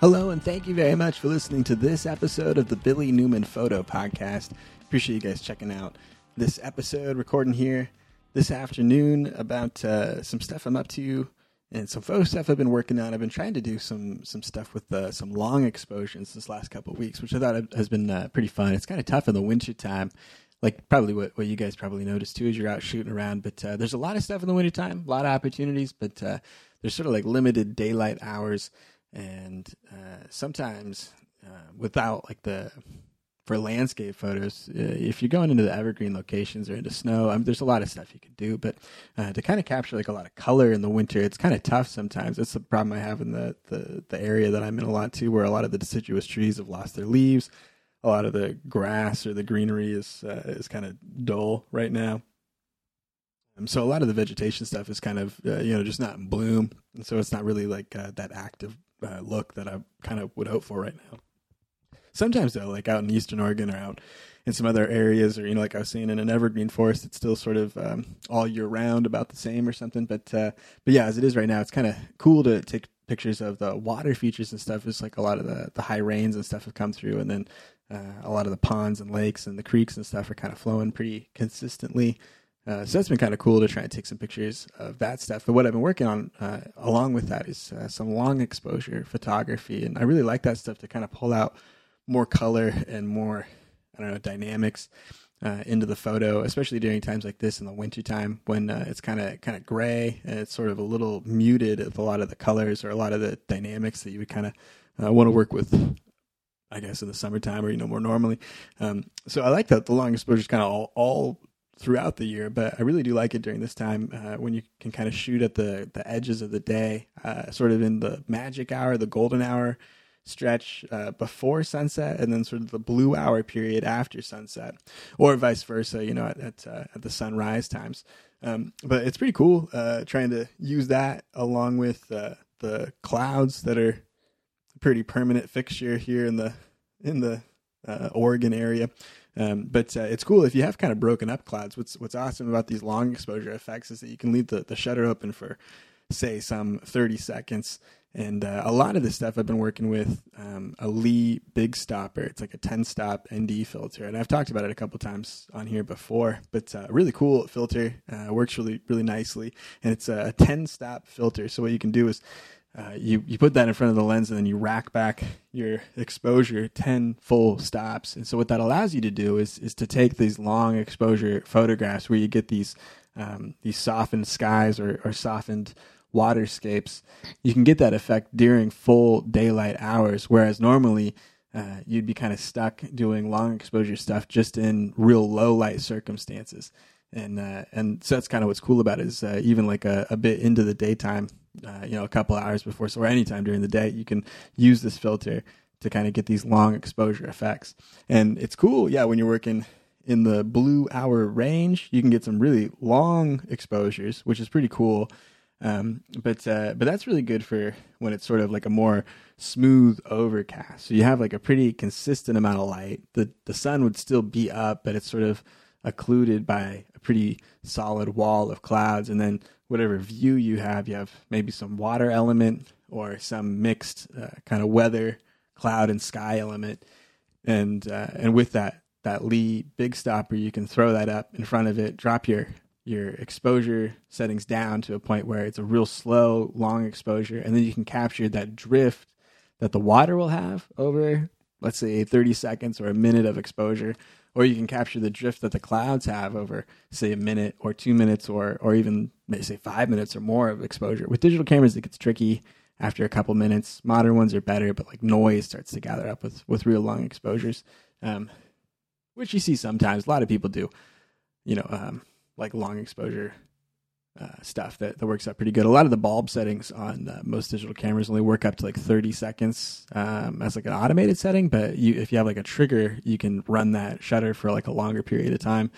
Hello, and thank you very much for listening to this episode of the Billy Newman Photo Podcast. Appreciate you guys checking out this episode, recording here this afternoon about uh, some stuff I'm up to and some photo stuff I've been working on. I've been trying to do some some stuff with uh, some long exposures this last couple weeks, which I thought has been uh, pretty fun. It's kind of tough in the winter time, like probably what, what you guys probably noticed too as you're out shooting around. But uh, there's a lot of stuff in the wintertime, a lot of opportunities, but uh, there's sort of like limited daylight hours and uh, sometimes uh, without like the for landscape photos, uh, if you're going into the evergreen locations or into snow, I mean, there's a lot of stuff you can do. But uh, to kind of capture like a lot of color in the winter, it's kind of tough sometimes. That's the problem I have in the, the the area that I'm in a lot too, where a lot of the deciduous trees have lost their leaves. A lot of the grass or the greenery is uh, is kind of dull right now. Um, so a lot of the vegetation stuff is kind of uh, you know just not in bloom, and so it's not really like uh, that active uh, look that I kind of would hope for right now. Sometimes though, like out in Eastern Oregon or out in some other areas, or you know, like I was saying in an evergreen forest, it's still sort of um, all year round about the same or something. But uh, but yeah, as it is right now, it's kind of cool to take pictures of the water features and stuff. It's like a lot of the the high rains and stuff have come through, and then uh, a lot of the ponds and lakes and the creeks and stuff are kind of flowing pretty consistently. Uh, so that's been kind of cool to try and take some pictures of that stuff. But what I've been working on uh, along with that is uh, some long exposure photography, and I really like that stuff to kind of pull out more color and more, I don't know, dynamics uh, into the photo, especially during times like this in the wintertime when uh, it's kind of kind of gray and it's sort of a little muted with a lot of the colors or a lot of the dynamics that you would kind of uh, want to work with I guess in the summertime or you know more normally. Um, so I like that the long exposure is kind of all, all throughout the year, but I really do like it during this time uh, when you can kind of shoot at the the edges of the day, uh, sort of in the magic hour, the golden hour stretch uh, before sunset, and then sort of the blue hour period after sunset, or vice versa. You know, at at, uh, at the sunrise times. Um, but it's pretty cool uh, trying to use that along with uh, the clouds that are a pretty permanent fixture here in the in the Oregon area. Um, but uh, it's cool if you have kind of broken up clouds. What's what's awesome about these long exposure effects is that you can leave the, the shutter open for, say, some 30 seconds. And uh, a lot of this stuff I've been working with um, a Lee Big Stopper. It's like a 10 stop ND filter. And I've talked about it a couple times on here before, but uh, really cool filter. Uh, works really, really nicely. And it's a 10 stop filter. So what you can do is uh, you you put that in front of the lens and then you rack back your exposure 10 full stops. And so what that allows you to do is is to take these long exposure photographs where you get these um, these softened skies or, or softened waterscapes. You can get that effect during full daylight hours whereas normally uh, you'd be kind of stuck doing long exposure stuff just in real low light circumstances and uh, and so that's kind of what's cool about it is uh, even like a, a bit into the daytime uh, you know, a couple hours before, so or anytime during the day, you can use this filter to kind of get these long exposure effects. And it's cool, yeah, when you're working in the blue hour range, you can get some really long exposures, which is pretty cool. Um, but uh, but that's really good for when it's sort of like a more smooth overcast. So you have like a pretty consistent amount of light. The the sun would still be up, but it's sort of occluded by a pretty solid wall of clouds. And then whatever view you have, you have maybe some water element or some mixed uh, kind of weather, cloud and sky element, and uh, and with that that Lee big stopper, you can throw that up in front of it, drop your your exposure settings down to a point where it's a real slow, long exposure, and then you can capture that drift that the water will have over, let's say, 30 seconds or a minute of exposure or you can capture the drift that the clouds have over say a minute or two minutes or or even maybe say five minutes or more of exposure. With digital cameras it gets tricky after a couple minutes. Modern ones are better but like noise starts to gather up with with real long exposures um, which you see sometimes. A lot of people do you know um, like long exposure uh, stuff that, that works out pretty good. A lot of the bulb settings on uh, most digital cameras only work up to like 30 seconds um, as like an automated setting, but you if you have like a trigger, you can run that shutter for like a longer period of time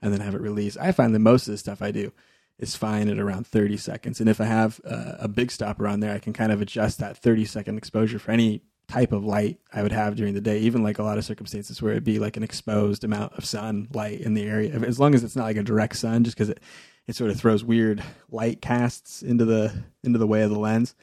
and then have it release. I find that most of the stuff I do is fine at around 30 seconds. And if I have uh, a big stopper on there, I can kind of adjust that 30 second exposure for any type of light I would have during the day, even like a lot of circumstances where it'd be like an exposed amount of sun light in the area. As long as it's not like a direct sun, just because it it sort of throws weird light casts into the into the way of the lens.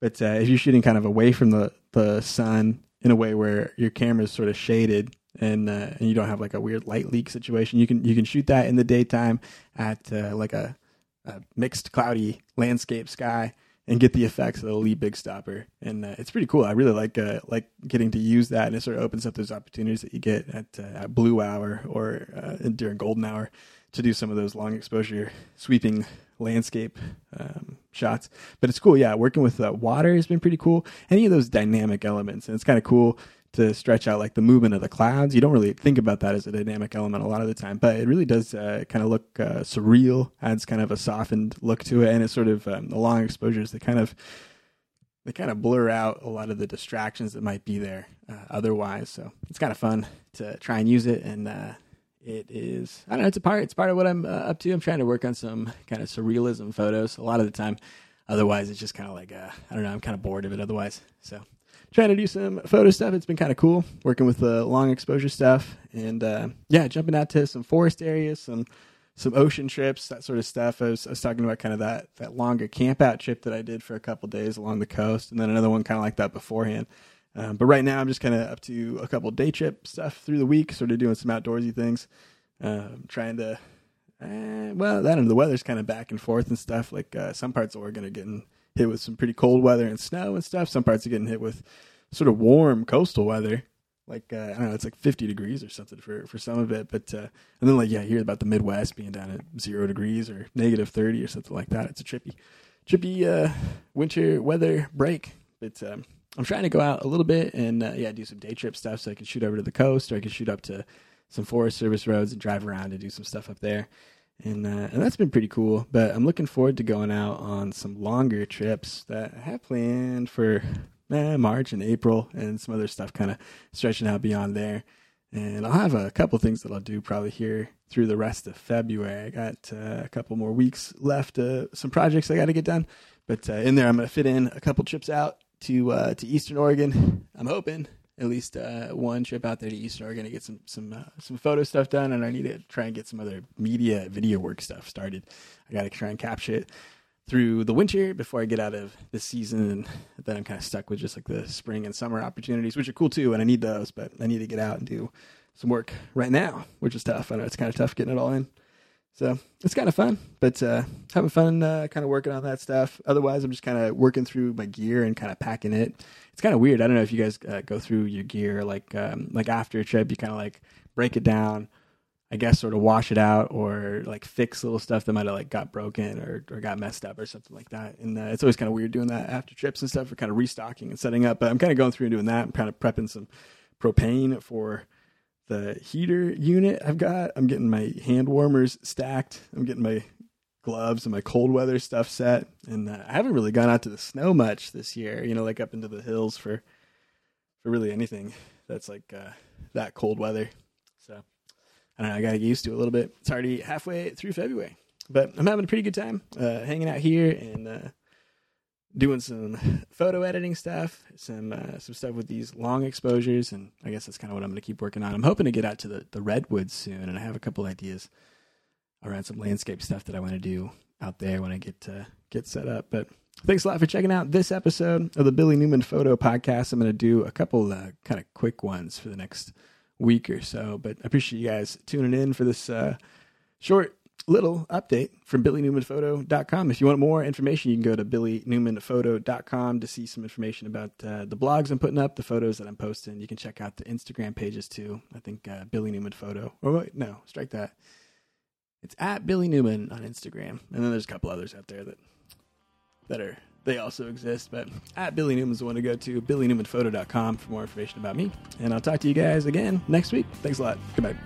But uh, if you're shooting kind of away from the, the the sun in a way where your camera is sort of shaded and uh, and you don't have like a weird light leak situation. You can you can shoot that in the daytime at uh, like a, a, mixed cloudy landscape sky and get the effects of the Lee Big Stopper. And uh, it's pretty cool. I really like uh, like getting to use that, and it sort of opens up those opportunities that you get at, uh, at Blue Hour or uh, during Golden Hour to do some of those long exposure sweeping landscape um, shots. But it's cool, yeah. Working with uh, water has been pretty cool. Any of those dynamic elements, and it's kind of cool to stretch out like the movement of the clouds. You don't really think about that as a dynamic element a lot of the time, but it really does uh, kind of look uh, surreal. Adds kind of a softened look to it, and it's sort of um, the long exposures that kind of they kind of blur out a lot of the distractions that might be there uh, otherwise. So it's kind of fun to try and use it, and uh, it is I don't know. It's a part. It's part of what I'm uh, up to. I'm trying to work on some kind of surrealism photos a lot of the time. Otherwise, it's just kind of like uh, I don't know. I'm kind of bored of it otherwise. So trying to do some photo stuff. It's been kind of cool working with the long exposure stuff, and uh, yeah, jumping out to some forest areas, some some ocean trips, that sort of stuff. I was, I was talking about kind of that that longer camp out trip that I did for a couple days along the coast, and then another one kind of like that beforehand. Um, but right now, I'm just kind of up to a couple day trip stuff through the week, sort of doing some outdoorsy things, um, trying to. Eh, well, that and the weather's kind of back and forth and stuff. Like uh, some parts of Oregon are getting hit with some pretty cold weather and snow and stuff. Some parts are getting hit with sort of warm coastal weather. Like uh, I don't know, it's like 50 degrees or something for for some of it. But uh, and then like yeah, you hear about the Midwest being down at zero degrees or negative 30 or something like that. It's a trippy, trippy uh, winter weather break. But um, I'm trying to go out a little bit and uh, yeah, do some day trip stuff so I can shoot over to the coast or I can shoot up to some Forest Service roads and drive around and do some stuff up there and uh, and that's been pretty cool. But I'm looking forward to going out on some longer trips that I have planned for eh, March and April, and some other stuff kind of stretching out beyond there. And I'll have a couple things that I'll do probably here through the rest of February. I got uh, a couple more weeks left, uh, some projects I got to get done. But uh, in there, I'm going to fit in a couple trips out to uh, to Eastern Oregon. I'm hoping at least uh, one trip out there to Eastern Oregon to get some some uh, some photo stuff done, and I need to try and get some other media video work stuff started. I got to try and capture it through the winter before I get out of the season, and then I'm kind of stuck with just like the spring and summer opportunities, which are cool too, and I need those, but I need to get out and do some work right now, which is tough. I know it's kind of tough getting it all in. So it's kind of fun, but uh, having fun uh, kind of working on that stuff. Otherwise, I'm just kind of working through my gear and kind of packing it. It's kind of weird. I don't know if you guys uh, go through your gear like um, like after a trip, you kind of like break it down, I guess, sort of wash it out or like fix little stuff that might have like got broken or, or got messed up or something like that. And uh, it's always kind of weird doing that after trips and stuff for kind of restocking and setting up. But I'm kind of going through and doing that. I'm kind of prepping some propane for the heater unit I've got. I'm getting my hand warmers stacked. I'm getting my gloves and my cold weather stuff set. And uh, I haven't really gone out to the snow much this year, you know, like up into the hills for for really anything that's like uh, that cold weather. So I don't know, I got to get used to it a little bit. It's already halfway through February, but I'm having a pretty good time uh, hanging out here and uh, doing some photo editing stuff, some uh, some stuff with these long exposures, and I guess that's kind of what I'm going to keep working on. I'm hoping to get out to the the redwoods soon, and I have a couple ideas around some landscape stuff that I want to do out there when I get to get set up. But thanks a lot for checking out this episode of the Billy Newman Photo Podcast. I'm going to do a couple uh, kind of quick ones for the next week or so, but I appreciate you guys tuning in for this uh, short little update from billynewmanphoto.com. If you want more information, you can go to billynewmanphoto.com to see some information about uh, the blogs I'm putting up, the photos that I'm posting. You can check out the Instagram pages too. I think uh, Billy Newman Photo. Oh, wait, no, strike that. It's at Billy Newman on Instagram. And then there's a couple others out there that that are they also exist. But at Billy Newman's the one to go to, billynewmanphoto.com for more information about me. And I'll talk to you guys again next week. Thanks a lot. Goodbye.